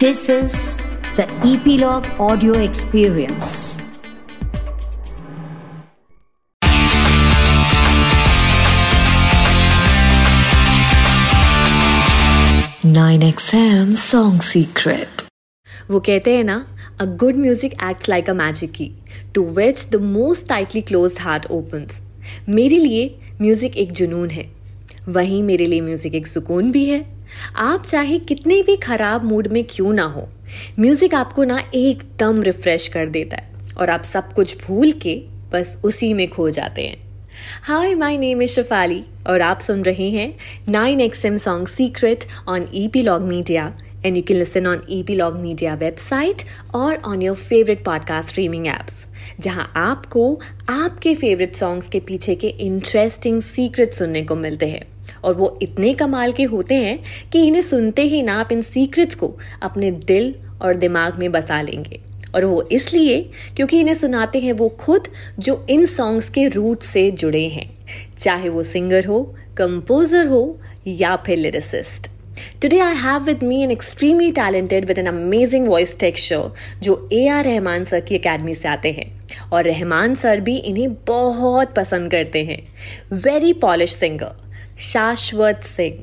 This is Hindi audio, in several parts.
This is the Epilogue Audio Experience. Nine XM Song Secret. वो कहते हैं ना a good music acts like a magic key to which the most tightly close heart opens मेरे लिए म्यूज़िक एक जुनून है वहीं मेरे लिए म्यूज़िक एक सुकून भी है आप चाहे कितने भी खराब मूड में क्यों ना हो म्यूज़िक आपको ना एकदम रिफ्रेश कर देता है और आप सब कुछ भूल के बस उसी में खो जाते हैं। Hi my name is Shafali और आप सुन रहे हैं nine X M song secret on Epilogue Media and you can listen on Epilogue Media website और on your favourite podcast streaming apps जहाँ आपको आपके फेवरेट सॉन्ग्स के पीछे के इंटरेस्टिंग सीक्रेट सुनने को मिलते हैं। और वो इतने कमाल के होते हैं कि इन्हें सुनते ही ना आप इन सीक्रेट्स को अपने दिल और दिमाग में बसा लेंगे। और वो इसलिए क्योंकि इन्हें सुनाते हैं वो खुद जो इन सॉन्ग्स के रूट से जुड़े हैं। चाहे वो सिंगर हो कंपोजर हो या फिर lyricist Today I have with me an extremely talented with an amazing voice texture जो ए आर रहमान सर की अकेडमी से आते हैं। और रहमान सर भी इन्हें बहुत पसंद करते हैं। वेरी पॉलिश सिंगर शाश्वत सिंह।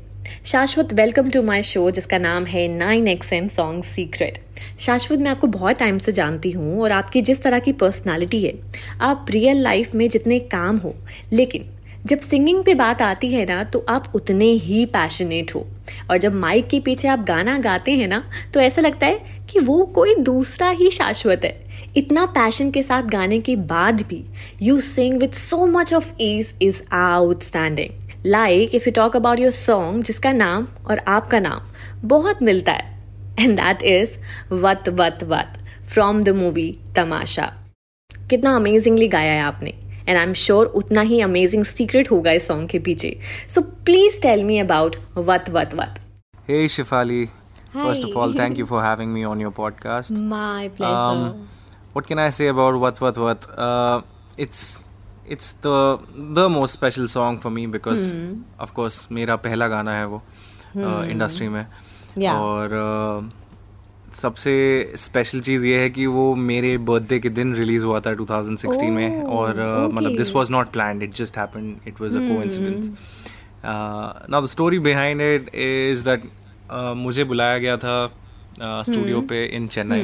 शाश्वत वेलकम टू माय शो जिसका नाम है nine X M song secret Shashwat, मैं आपको बहुत टाइम से जानती हूँ और आपकी जिस तरह की पर्सनालिटी है, आप रियल लाइफ में जितने काम हो, लेकिन जब सिंगिंग पे बात आती है ना तो आप उतने ही पैशनेट हो। और जब माइक के पीछे आप गाना गाते हैं ना तो ऐसा लगता है कि वो कोई दूसरा ही शाश्वत है। इतना पैशन के साथ गाने के बाद भी you sing with so much of ease is outstanding like if you talk about your song जिसका नाम और आपका नाम बहुत मिलता है। एंड दैट इज़ वत वत वत फ्रॉम द मूवी तमाशा कितना अमेजिंगली गाया है आपने। एंड आई एम श्योर उतना ही अमेजिंग सीक्रेट होगा इस सॉन्ग के पीछे। So please tell me about what what what Hey Shifali, first of all, thank you for having me on your podcast. My pleasure Um, what can I say about What What What? Uh, the the most special song for me because of course मेरा पहला गाना है वो इंडस्ट्री में। Yeah. और uh, सबसे स्पेशल चीज़ ये है कि वो मेरे बर्थडे के दिन रिलीज़ हुआ था 2016 में। Oh, और मतलब this was not planned it just happened it was a coincidence now the story behind it is that मुझे बुलाया गया था स्टूडियो पे इन चेन्नई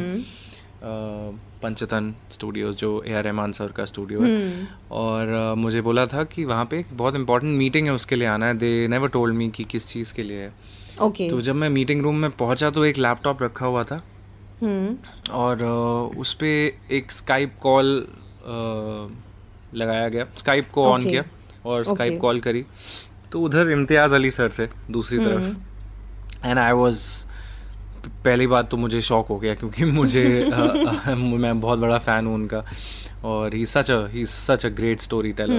पंचतन स्टूडियोज जो ए आर रहमान सर का स्टूडियो है। और uh, मुझे बोला था कि वहाँ पे एक बहुत इंपॉर्टेंट मीटिंग है उसके लिए आना है। दे नेवर टोल्ड मी कि किस चीज़ के लिए है। ओके तो जब मैं मीटिंग रूम में पहुँचा तो एक लैपटॉप रखा हुआ था। और uh, उस पर एक स्काइप कॉल लगाया गया। स्काइप को ऑन Okay. किया और स्काइप कॉल करी। तो उधर इम्तियाज़ अली सर थे दूसरी तरफ़। एंड आई वाज पहली बात तो मुझे शौक हो गया क्योंकि मुझे अ, मैं बहुत बड़ा फ़ैन हूँ उनका और he such he such a great storyteller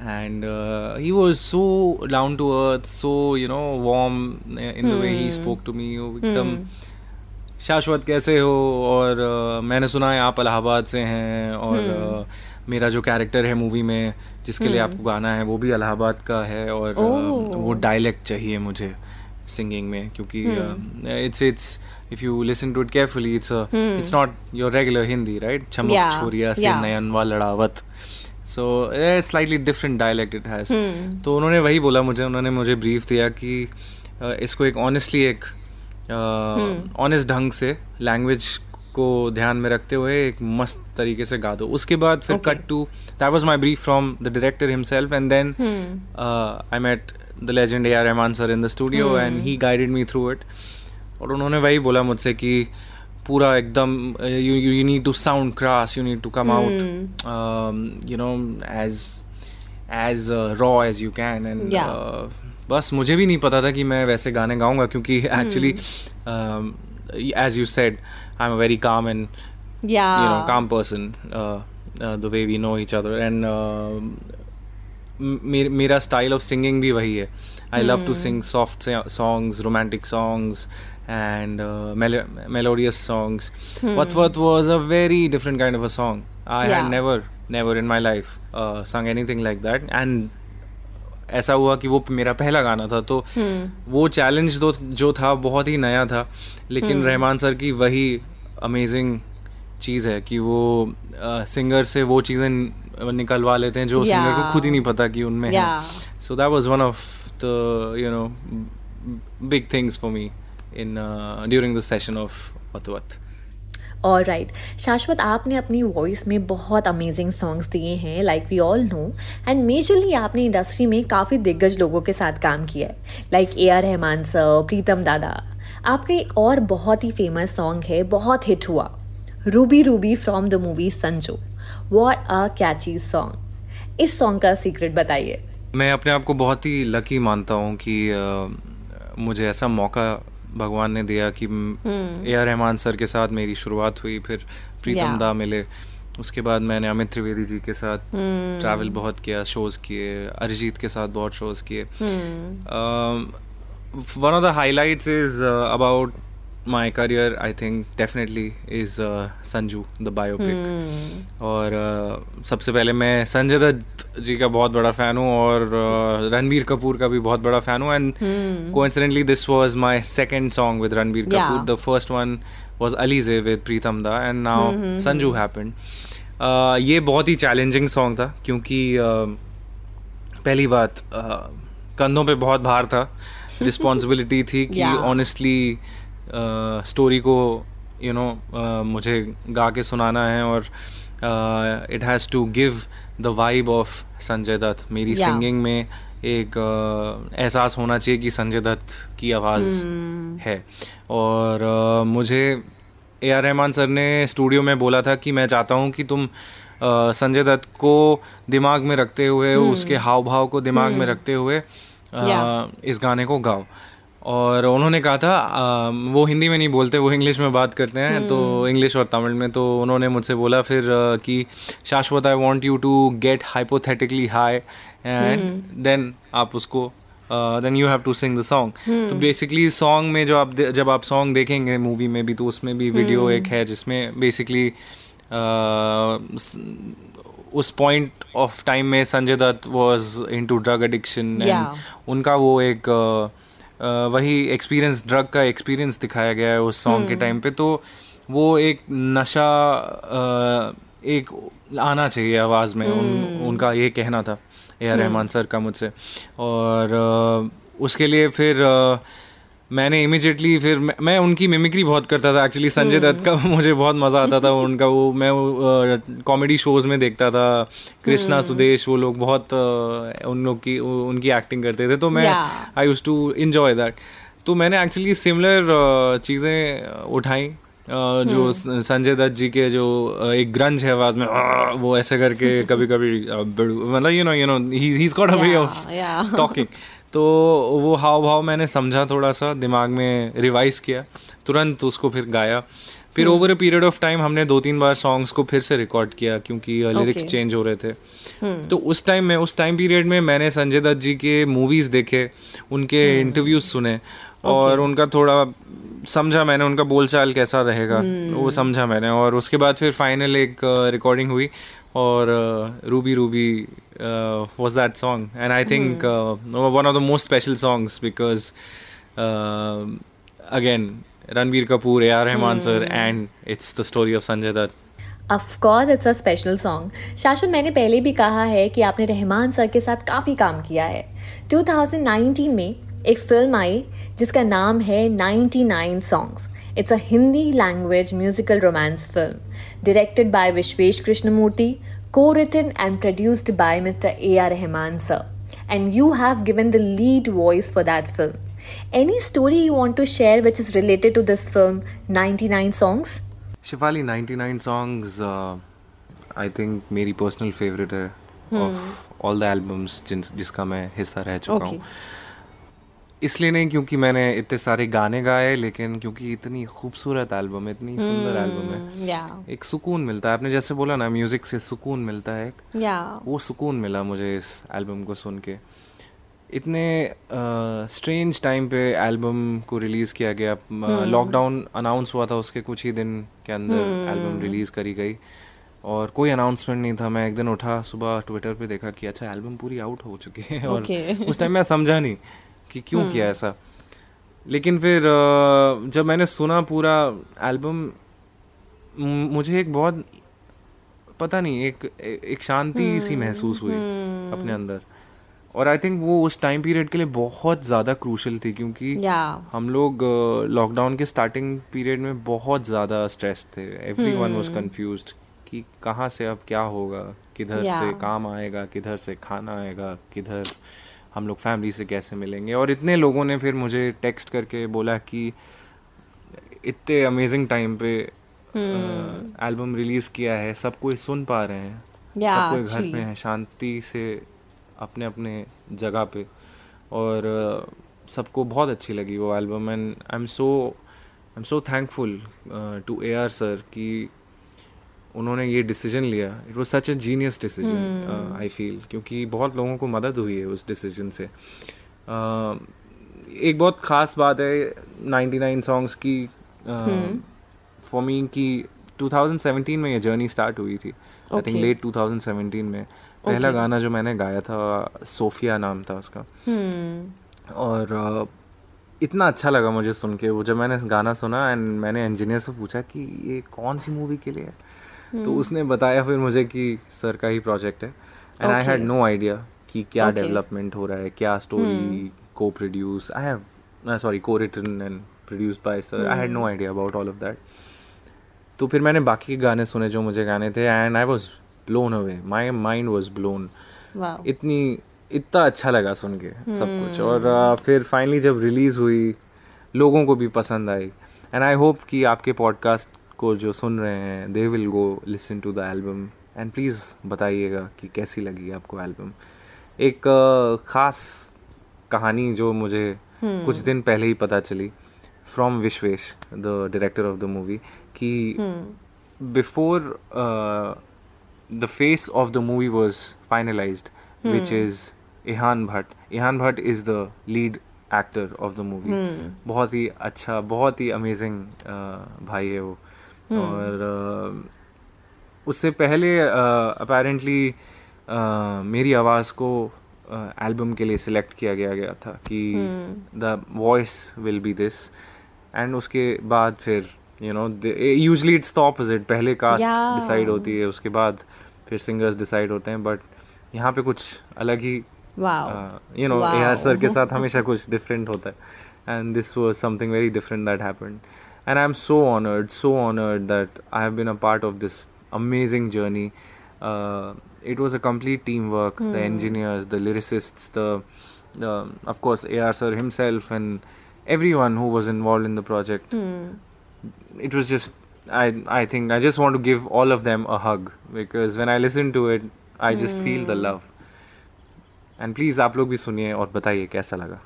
and he was so down to earth so you know warm in the way he spoke to me एकदम शाश्वत कैसे हो? और अ, मैंने सुना है आप इलाहाबाद से हैं और अ, मेरा जो कैरेक्टर है मूवी में जिसके लिए आपको गाना है वो भी इलाहाबाद का है और अ, ओह। वो डायलेक्ट चाहिए मुझे। सिंगिंग में क्योंकि it's it's if you listen to it carefully it's it's not your regular Hindi right चमक छोरिया से. नयनवा लड़ावत so slightly different dialect it has तो उन्होंने वही बोला मुझे उन्होंने मुझे ब्रीफ दिया कि अ, इसको एक ऑनेस्टली एक ऑनेस्ट ढंग से लैंग्वेज को ध्यान में रखते हुए एक मस्त तरीके से गा दो। उसके बाद फिर cut to that was my brief from the director himself and then I met the legend A R Rahman sir in the studio and he guided me through it और उन्होंने वही बोला मुझसे कि पूरा एकदम you you need to sound crass you need to come out you know as as raw as you can and बस मुझे भी नहीं पता था कि मैं वैसे गाने गाऊँगा क्योंकि actually as you said I am a very calm and ya know calm person uh, uh, the way we know मेरा स्टाइल ऑफ़ सिंगिंग भी वही है। I love to sing soft songs romantic songs and melodious songs what what was a very different kind of a song I had never never in my life sung anything like that and ऐसा हुआ कि वो मेरा पहला गाना था तो hmm. वो चैलेंज तो जो था बहुत ही नया था। लेकिन hmm. रहमान सर की वही अमेजिंग चीज़ है कि वो uh, सिंगर से वो चीज़ें निकलवा लेते हैं जो सिंगर को खुद ही नहीं पता कि उनमें है। So that was one of the you know big things for me in during the session of अतवत और राइट शाश्वत आपने अपनी वॉइस में बहुत अमेजिंग सॉन्ग्स दिए हैं like we all know and majorly आपने इंडस्ट्री में काफ़ी दिग्गज लोगों के साथ काम किया है like A R Rahman sir Pritam dada आपका एक और बहुत ही फ़ेमस सॉन्ग है बहुत हिट हुआ। Ruby ruby from the movie Sanju what a catchy song इस सॉन्ग का सीक्रेट बताइए मैं अपने आप को बहुत ही लकी मानता हूँ कि uh, मुझे ऐसा मौका भगवान ने दिया कि hmm. A R Rahman sir के साथ मेरी शुरुआत हुई फिर प्रीतम दा मिले उसके बाद मैंने अमित त्रिवेदी जी के साथ ट्रैवल हम्म। बहुत किया शोज़ किए अरिजीत के साथ बहुत शोज़ किए हम्म। One of the highlights is about my career I think definitely is Sanju the biopic और uh, सबसे पहले मैं संजय दत्त जी का बहुत बड़ा फ़ैन हूँ और uh, रणबीर कपूर का भी बहुत बड़ा फ़ैन हूँ and coincidentally this was my second song with Ranbir. Kapoor. The first one was Alizeh with Pritam da and now Sanju happened ये बहुत ही चैलेंजिंग सॉन्ग था क्योंकि uh, पहली बात uh, कंधों पे बहुत भार था. रिस्पॉन्सिबिलिटी थी कि Yeah. स्टोरी को यू नो मुझे गा के सुनाना है और it has to give the vibe of Sanjay Dutt. मेरी Yeah. सिंगिंग में एक एहसास होना चाहिए कि संजय दत्त की आवाज़ है। और मुझे ए आर रहमान सर ने स्टूडियो में बोला था कि मैं चाहता हूँ कि तुम संजय दत्त को दिमाग में रखते हुए उसके हाव भाव को दिमाग में रखते हुए Yeah. इस गाने को गाओ। और उन्होंने कहा था आ, वो हिंदी में नहीं बोलते वो इंग्लिश में बात करते हैं। तो इंग्लिश और तमिल में तो उन्होंने मुझसे बोला फिर कि Shashwat I want you to get hypothetically high and then आप उसको then you have to sing the song तो बेसिकली सॉन्ग में जो आप जब आप सॉन्ग देखेंगे मूवी में भी तो उसमें भी वीडियो एक है जिसमें बेसिकली उस पॉइंट ऑफ़ टाइम में Sanjay Dutt was into drug addiction Yeah. उनका वो एक अ, वही एक्सपीरियंस ड्रग का एक्सपीरियंस दिखाया गया है उस सॉन्ग के टाइम पे तो वो एक नशा एक आना चाहिए आवाज़ में उन, उनका ये कहना था ए आर रहमान सर का मुझसे। और उसके लिए फिर मैंने इमिजिएटली फिर मैं, मैं उनकी मिमिक्री बहुत करता था एक्चुअली संजय दत्त का मुझे बहुत मज़ा आता था उनका वो मैं कॉमेडी शोज़ में देखता था कृष्णा सुदेश वो लोग बहुत उन लोग की उनकी एक्टिंग करते थे तो मैं I use to enjoy that तो मैंने एक्चुअली सिमिलर चीज़ें उठाई जो संजय दत्त जी के जो एक ग्रंज है आवाज़ में "आ", वो ऐसे करके कभी कभी मतलब you know you know he is got a way of talking तो वो हाव भाव मैंने समझा थोड़ा सा दिमाग में रिवाइज किया तुरंत उसको फिर गाया फिर. Over a period of time हमने दो तीन बार सॉन्ग्स को फिर से रिकॉर्ड किया क्योंकि लिरिक्स Okay. चेंज हो रहे थे तो उस टाइम में उस टाइम पीरियड में मैंने संजय दत्त जी के मूवीज़ देखे उनके Hmm. इंटरव्यूज़ सुने और उनका थोड़ा समझा मैंने उनका बोलचाल कैसा रहेगा Hmm. वो समझा मैंने और उसके बाद फिर फाइनल एक रिकॉर्डिंग हुई और ruby ruby was that song and i think mm. uh, one of the most special songs because uh, again ranbir kapoor ar rahman mm. sir and it's the story of sanjay dutt of course it's a special song शाशन मैंने पहले भी कहा है कि आपने रहमान सर के साथ काफ़ी काम किया है 2019 में एक फ़िल्म आई जिसका नाम है 99 songs it's a Hindi language musical romance film directed by Vishwesh Krishnamoorthy को written and produced by mister A R Rahman sir and you have given the lead voice for that film. Any story you want to share which is related to this film, 99 Songs? Shifali 99 songs uh, I think मेरी पर्सनल फेवरेट है ऑफ ऑल द एल्बम्स जिन जिसका मैं हिस्सा रह चुका Okay. हूँ इसलिए नहीं क्योंकि मैंने इतने सारे गाने गाए लेकिन क्योंकि इतनी खूबसूरत एल्बम है इतनी सुंदर एल्बम है। Yeah. एक सुकून मिलता है। आपने जैसे बोला ना म्यूज़िक से सुकून मिलता है एक। Yeah. वो सुकून मिला मुझे इस एल्बम को सुन के। इतने स्ट्रेंज टाइम पे एल्बम को रिलीज़ किया गया। लॉकडाउन अनाउंस हुआ था उसके कुछ ही दिन के अंदर एल्बम रिलीज़ करी गई। और कोई अनाउंसमेंट नहीं था। मैं एक दिन उठा सुबह ट्विटर पे देखा कि अच्छा एल्बम पूरी आउट हो चुकी है। और Okay. उस टाइम मैं समझा नहीं। कि क्यों किया ऐसा? लेकिन फिर जब मैंने सुना पूरा एल्बम मुझे एक बहुत पता नहीं एक एक शांति सी महसूस हुई अपने अंदर। और आई थिंक वो उस टाइम पीरियड के लिए बहुत ज़्यादा क्रूशल थी क्योंकि या। हम लोग लॉकडाउन के स्टार्टिंग पीरियड में बहुत ज़्यादा स्ट्रेस थे। एवरी वन वॉज़ कन्फ्यूज़ कि कहाँ से अब क्या होगा? किधर Yeah. से काम आएगा? किधर से खाना आएगा? किधर? हम लोग फैमिली से कैसे मिलेंगे? और इतने लोगों ने फिर मुझे टेक्स्ट करके बोला कि इतने अमेजिंग टाइम पे एल्बम रिलीज़ किया है सब कोई सुन पा रहे हैं। Yeah, सब कोई घर. पे है शांति से अपने अपने जगह पे। और सबको बहुत अच्छी लगी वो album and I am so I am so thankful to A R sir कि उन्होंने ये डिसीज़न लिया। It was such a genius decision I feel क्योंकि बहुत लोगों को मदद हुई है उस डिसीज़न से। अ, एक बहुत ख़ास बात है 99 सॉन्ग्स की फॉर मी कि 2017 में ये जर्नी स्टार्ट हुई थी। I think. लेट 2017 में। पहला Okay. गाना जो मैंने गाया था सोफिया नाम था उसका। हम्म। और अ, इतना अच्छा लगा मुझे सुन के। वो जब मैंने गाना सुना एंड मैंने इंजीनियर से पूछा कि ये कौन सी मूवी के लिए है? तो उसने बताया फिर मुझे कि सर का ही प्रोजेक्ट है। And I had no idea कि क्या. डेवलपमेंट हो रहा है क्या स्टोरी को produce I have sorry co written and produced by sir I had no idea about all of that तो फिर मैंने बाकी के गाने सुने जो मुझे गाने थे and I was blown away my mind was blown इतनी इतना अच्छा लगा सुन के सब कुछ। और अ, फिर फाइनली जब रिलीज़ हुई लोगों को भी पसंद आई। एंड आई होप कि आपके पॉडकास्ट को जो सुन रहे हैं they will go listen to the album and please बताइएगा कि कैसी लगी आपको एल्बम एक ख़ास कहानी जो मुझे कुछ दिन पहले ही पता चली from Vishwesh the director of the movie कि before the face of the movie was was which is is Bhatt Bhatt. Bhatt is the lead actor of the movie बहुत ही अच्छा बहुत ही अमेजिंग भाई है वो। और uh, उससे पहले अपेरेंटली मेरी आवाज़ को एल्बम के लिए सिलेक्ट किया गया गया था कि the voice will be this and उसके बाद फिर you know usually it's the opposite पहले कास्ट. डिसाइड होती है उसके बाद फिर सिंगर्स डिसाइड होते हैं बट यहाँ पे कुछ अलग ही you know A R sir के साथ हमेशा कुछ डिफरेंट होता है। And this was something very different that happened and i'm so honored so honored that i have been a part of this amazing journey uh, it was a complete teamwork mm. the hmm. engineers the lyricists the, the of course ar sir himself and everyone who was involved in the project mm. it was just i i think i just want to give all of them a hug because when i listen to it i just feel the hmm. love and please आप लोग भी सुनिए और बताइए कैसा लगा?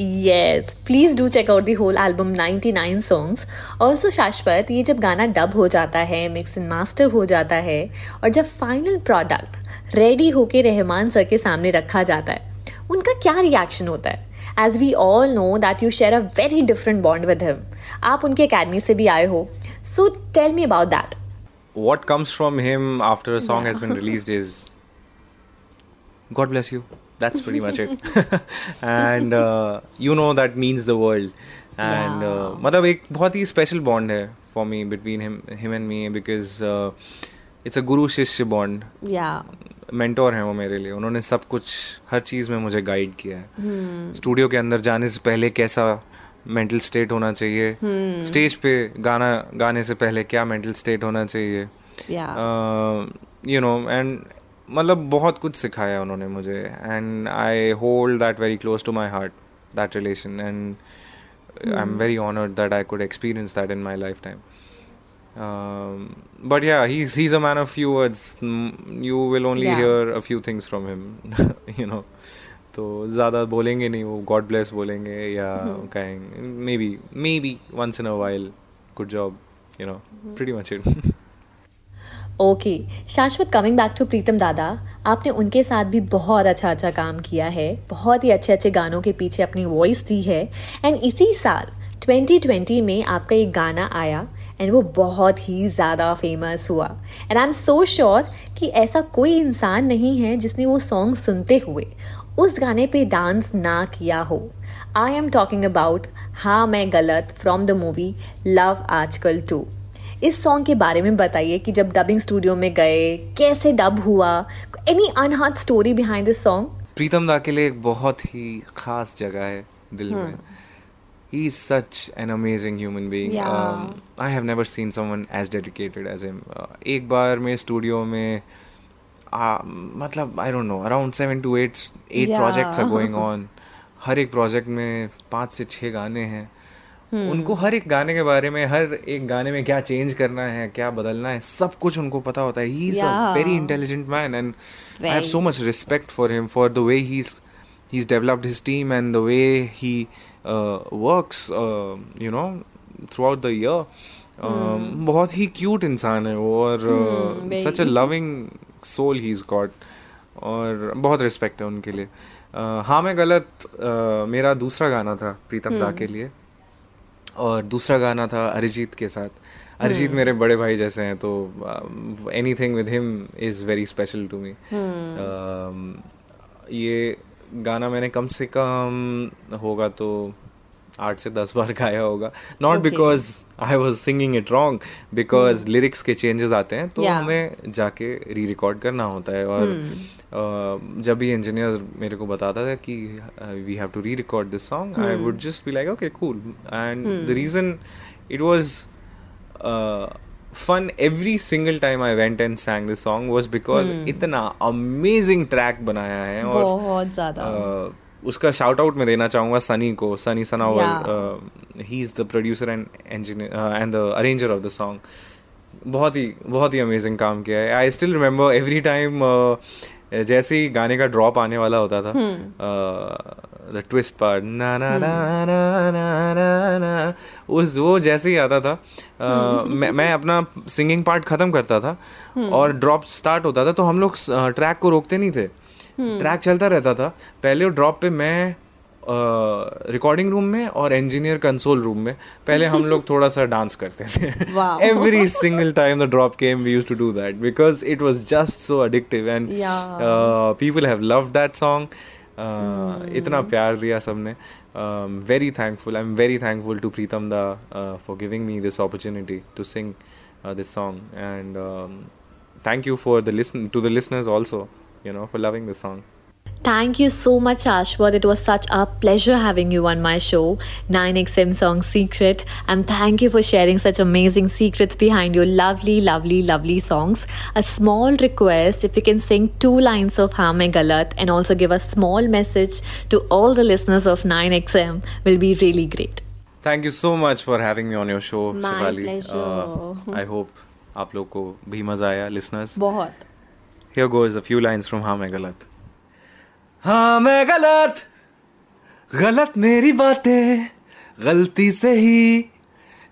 Yes, please do check out the whole album 99 songs. Also शाश्वत ये जब गाना डब हो जाता है मिक्स एंड मास्टर हो जाता है और जब फाइनल प्रोडक्ट रेडी होके रहमान सर के सामने रखा जाता है उनका क्या रिएक्शन होता है? As we all know that you share a very different bond with him आप उनके अकेडमी से भी आए हो. So tell me about that what comes from him after a song has been released is God bless you. That's pretty much it. and uh, you know that means the world. And uh, मतलब एक बहुत ही special bond है for me between him him and me because uh, it's a guru शिष्य bond. या मेंटोर हैं वो मेरे लिए उन्होंने सब कुछ हर चीज़ में मुझे गाइड किया है स्टूडियो के अंदर जाने से पहले कैसा मेंटल स्टेट होना चाहिए स्टेज पे गाना गाने से पहले क्या मेंटल स्टेट होना चाहिए यू नो एंड मतलब बहुत कुछ सिखाया उन्होंने मुझे and I hold that very close to my heart that relation and I am very honoured that I could experience that in my lifetime Um, but yeah, he's he's a man of few words. Mm, You will only Yeah. hear a few things from him, you know. तो ज़्यादा बोलेंगे नहीं वो गॉड ब्लेस बोलेंगे या कहेंगे maybe maybe once in a while good job you know pretty much it okay Shashwat coming back to Pritam dada, आपने उनके साथ भी बहुत अच्छा अच्छा काम किया है, बहुत ही अच्छे अच्छे गानों के पीछे अपनी वॉइस दी है एंड इसी साल 2020 में आपका एक गाना आया एंड वो बहुत ही ज़्यादा फ़ेमस हुआ। And I am so sure कि ऐसा कोई इंसान नहीं है जिसने वो सॉन्ग सुनते हुए उस गाने पे डांस ना किया हो। आई एम टॉकिंग अबाउट हाँ मैं गलत from the movie love Aajkal two इस सॉन्ग के बारे में बताइए कि जब डबिंग स्टूडियो में गए कैसे डब हुआ? Any unheard story behind this song Pritam da के लिए एक बहुत ही खास जगह है दिल में। He is such an amazing human being. Yeah. um, i have never seen someone as dedicated as him. Uh, एक बार मैं स्टूडियो में uh, मतलब I don't know around seven to eight eight. Projects are going on हर एक प्रोजेक्ट में पाँच से छः गाने हैं। उनको हर एक गाने के बारे में हर एक गाने में क्या चेंज करना है क्या बदलना है सब कुछ उनको पता होता है। He is a very intelligent man and I have so much respect for him for the way he is he is developed team team and the way he works you know throughout the um, बहुत ही क्यूट इंसान है वो और such a loving soul he is got और बहुत रिस्पेक्ट है उनके लिए। Uh, हाँ मैं गलत uh, मेरा दूसरा गाना था प्रीतम दा के लिए। और दूसरा गाना था अरिजीत के साथ। अरिजीत मेरे बड़े भाई जैसे हैं तो anything with him is very special to me ये गाना मैंने कम से कम होगा तो आठ से दस बार गाया होगा। Not because I was singing it wrong because lyrics के चेंजेस आते हैं तो Yeah. हमें जाके री रिकॉर्ड करना होता है। और hmm. uh, जब भी इंजीनियर मेरे को बताता था कि we have to rerecord this song I would just be like okay cool and the reason it was fun every single time I went and sang this song was because इतना अमेजिंग ट्रैक बनाया है और बहुत ज़्यादा। uh, उसका शाउट आउट मैं देना चाहूँगा सनी को Sunny Sanawar he is the producer and engineer and the arranger of the song बहुत ही बहुत ही अमेजिंग काम किया है। I still remember every time जैसे ही गाने का ड्रॉप आने वाला होता था द ट्विस्ट पार्ट ना ना ना ना ना ना ना उस वो जैसे ही आता था uh, मैं मैं अपना सिंगिंग पार्ट खत्म करता था और ड्रॉप स्टार्ट होता था तो हम लोग ट्रैक को रोकते नहीं थे। ट्रैक चलता रहता था। पहले ड्रॉप पे मैं रिकॉर्डिंग रूम में और इंजीनियर कंसोल रूम में। पहले हम लोग थोड़ा सा डांस करते थे। Every single time the drop came we use to do that because it was just so addictive and people have love that song इतना प्यार दिया सबने। Very thankful I am very thankful to Pritam da for giving me this opportunity to sing this song and thank you for the listen to the listeners also you know for loving the song Thank you so much, Ashwath. It was such a pleasure having you on my show, 9XM Song Secret. And thank you for sharing such amazing secrets behind your lovely, lovely, lovely songs. A small request if you can sing two lines of Hame Galat and also give a small message to all the listeners of 9XM will be really great. thank you so much for having me on your show My Shivali. pleasure. Uh, i hope आप लोग को भी मजा आया listeners बहुत Here goes a few lines from हाँ मैं गलत हाँ मैं गलत गलत मेरी बातें गलती से ही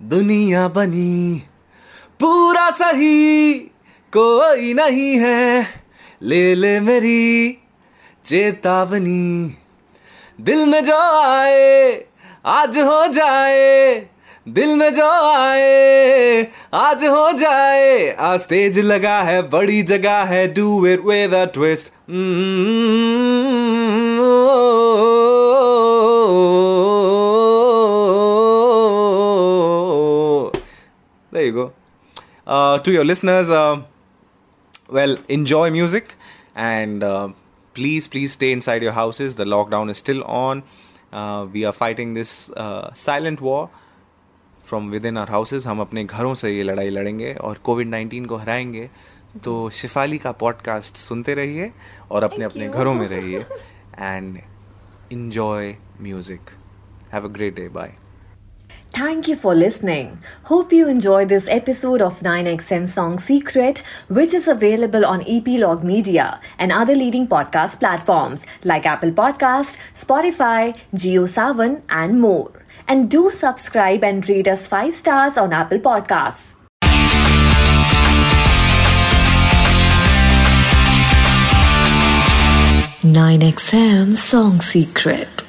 दुनिया बनी पूरा सही कोई नहीं है ले ले मेरी चेतावनी दिल में जो आए आज हो जाए दिल में जो आए आज हो जाए आ स्टेज लगा है बड़ी जगह है do it with a twist there you go uh, to your listeners uh, well enjoy music and uh, please please stay inside your houses the lockdown is still on uh, we are fighting this uh, silent war From within our houses हम अपने घरों से ये लड़ाई लड़ेंगे और कोविड नाइन्टीन को हराएँगे तो शिफाली का पॉडकास्ट सुनते रहिए और अपने अपने घरों में रहिए and enjoy music have a great day bye Thank you for listening. Hope you enjoyed this episode of 9XM Song Secret, which is available on Epilogue Media and other leading podcast platforms like Apple Podcast, Spotify, GeoSavan, and more. And do subscribe and rate us 5 stars on Apple Podcasts. Nine XM Song Secret.